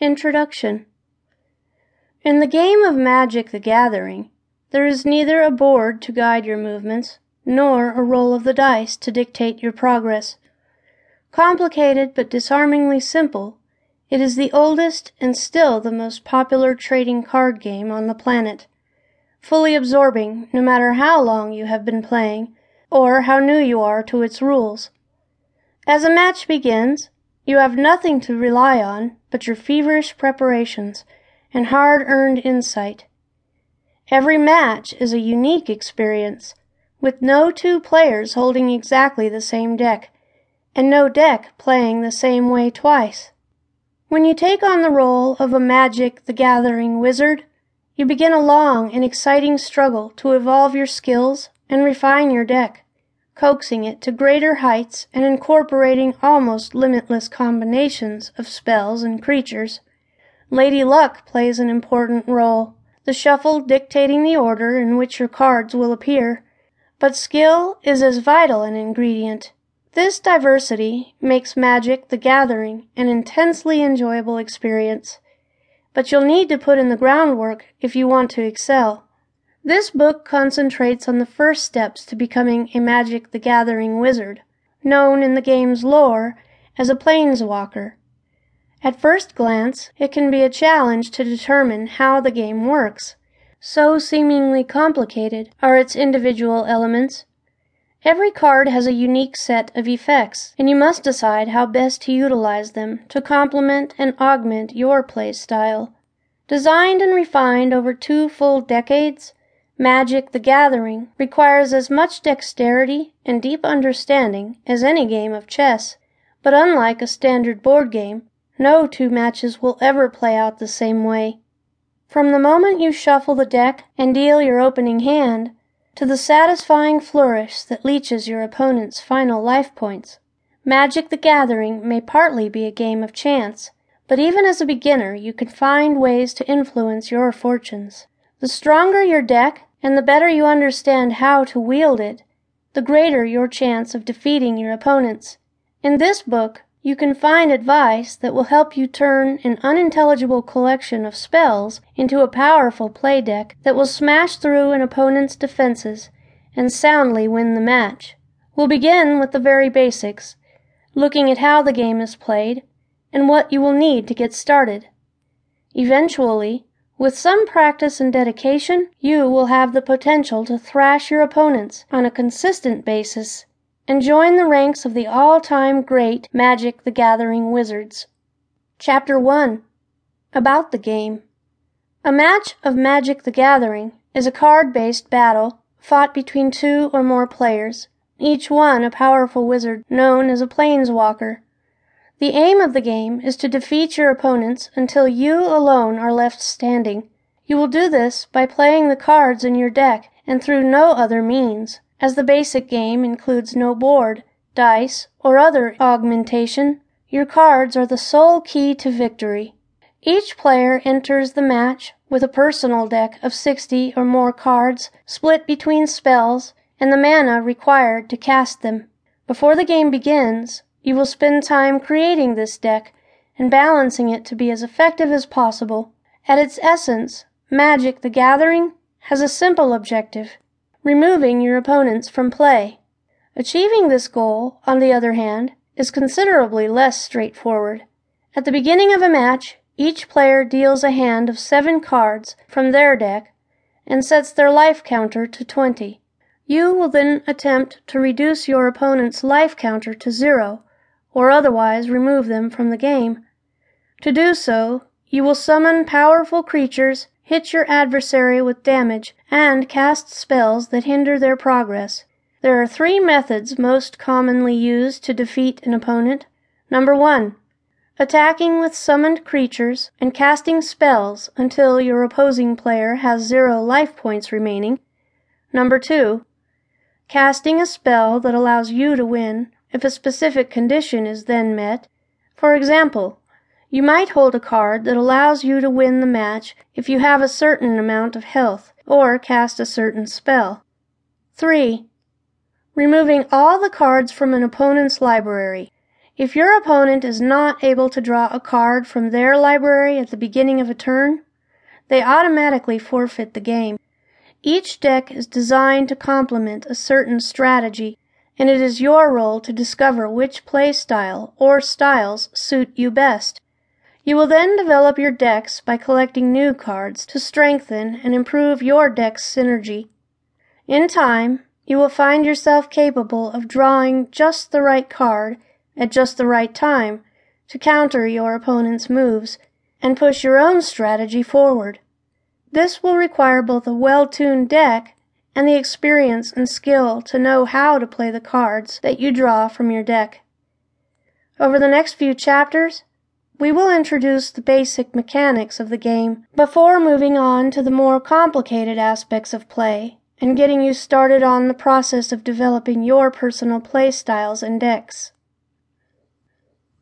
Introduction In the game of Magic the Gathering, there is neither a board to guide your movements, nor a roll of the dice to dictate your progress. Complicated but disarmingly simple, it is the oldest and still the most popular trading card game on the planet, fully absorbing no matter how long you have been playing or how new you are to its rules. As a match begins, you have nothing to rely on but your feverish preparations and hard earned insight. Every match is a unique experience, with no two players holding exactly the same deck, and no deck playing the same way twice. When you take on the role of a Magic the Gathering wizard, you begin a long and exciting struggle to evolve your skills and refine your deck coaxing it to greater heights and incorporating almost limitless combinations of spells and creatures. Lady Luck plays an important role, the shuffle dictating the order in which your cards will appear. But skill is as vital an ingredient. This diversity makes Magic the Gathering an intensely enjoyable experience. But you'll need to put in the groundwork if you want to excel. This book concentrates on the first steps to becoming a Magic the Gathering wizard, known in the game's lore as a planeswalker. At first glance, it can be a challenge to determine how the game works. So seemingly complicated are its individual elements. Every card has a unique set of effects, and you must decide how best to utilize them to complement and augment your play style. Designed and refined over two full decades, Magic the Gathering requires as much dexterity and deep understanding as any game of chess, but unlike a standard board game, no two matches will ever play out the same way. From the moment you shuffle the deck and deal your opening hand, to the satisfying flourish that leeches your opponent's final life points, Magic the Gathering may partly be a game of chance, but even as a beginner you can find ways to influence your fortunes. The stronger your deck and the better you understand how to wield it, the greater your chance of defeating your opponents. In this book, you can find advice that will help you turn an unintelligible collection of spells into a powerful play deck that will smash through an opponent's defenses and soundly win the match. We'll begin with the very basics, looking at how the game is played and what you will need to get started. Eventually, with some practice and dedication, you will have the potential to thrash your opponents on a consistent basis and join the ranks of the all-time great Magic the Gathering wizards. Chapter 1 About the Game A match of Magic the Gathering is a card-based battle fought between two or more players, each one a powerful wizard known as a planeswalker. The aim of the game is to defeat your opponents until you alone are left standing. You will do this by playing the cards in your deck and through no other means, as the basic game includes no board, dice, or other augmentation. Your cards are the sole key to victory. Each player enters the match with a personal deck of 60 or more cards split between spells and the mana required to cast them. Before the game begins, you will spend time creating this deck and balancing it to be as effective as possible. At its essence, Magic the Gathering has a simple objective removing your opponents from play. Achieving this goal, on the other hand, is considerably less straightforward. At the beginning of a match, each player deals a hand of seven cards from their deck and sets their life counter to 20. You will then attempt to reduce your opponent's life counter to zero or otherwise remove them from the game. To do so, you will summon powerful creatures, hit your adversary with damage, and cast spells that hinder their progress. There are three methods most commonly used to defeat an opponent. Number one, attacking with summoned creatures and casting spells until your opposing player has zero life points remaining. Number two, casting a spell that allows you to win if a specific condition is then met. For example, you might hold a card that allows you to win the match if you have a certain amount of health or cast a certain spell. 3. Removing all the cards from an opponent's library. If your opponent is not able to draw a card from their library at the beginning of a turn, they automatically forfeit the game. Each deck is designed to complement a certain strategy, and it is your role to discover which play style or styles suit you best. You will then develop your decks by collecting new cards to strengthen and improve your deck's synergy. In time, you will find yourself capable of drawing just the right card at just the right time to counter your opponent's moves and push your own strategy forward. This will require both a well-tuned deck and the experience and skill to know how to play the cards that you draw from your deck. Over the next few chapters, we will introduce the basic mechanics of the game before moving on to the more complicated aspects of play and getting you started on the process of developing your personal play styles and decks.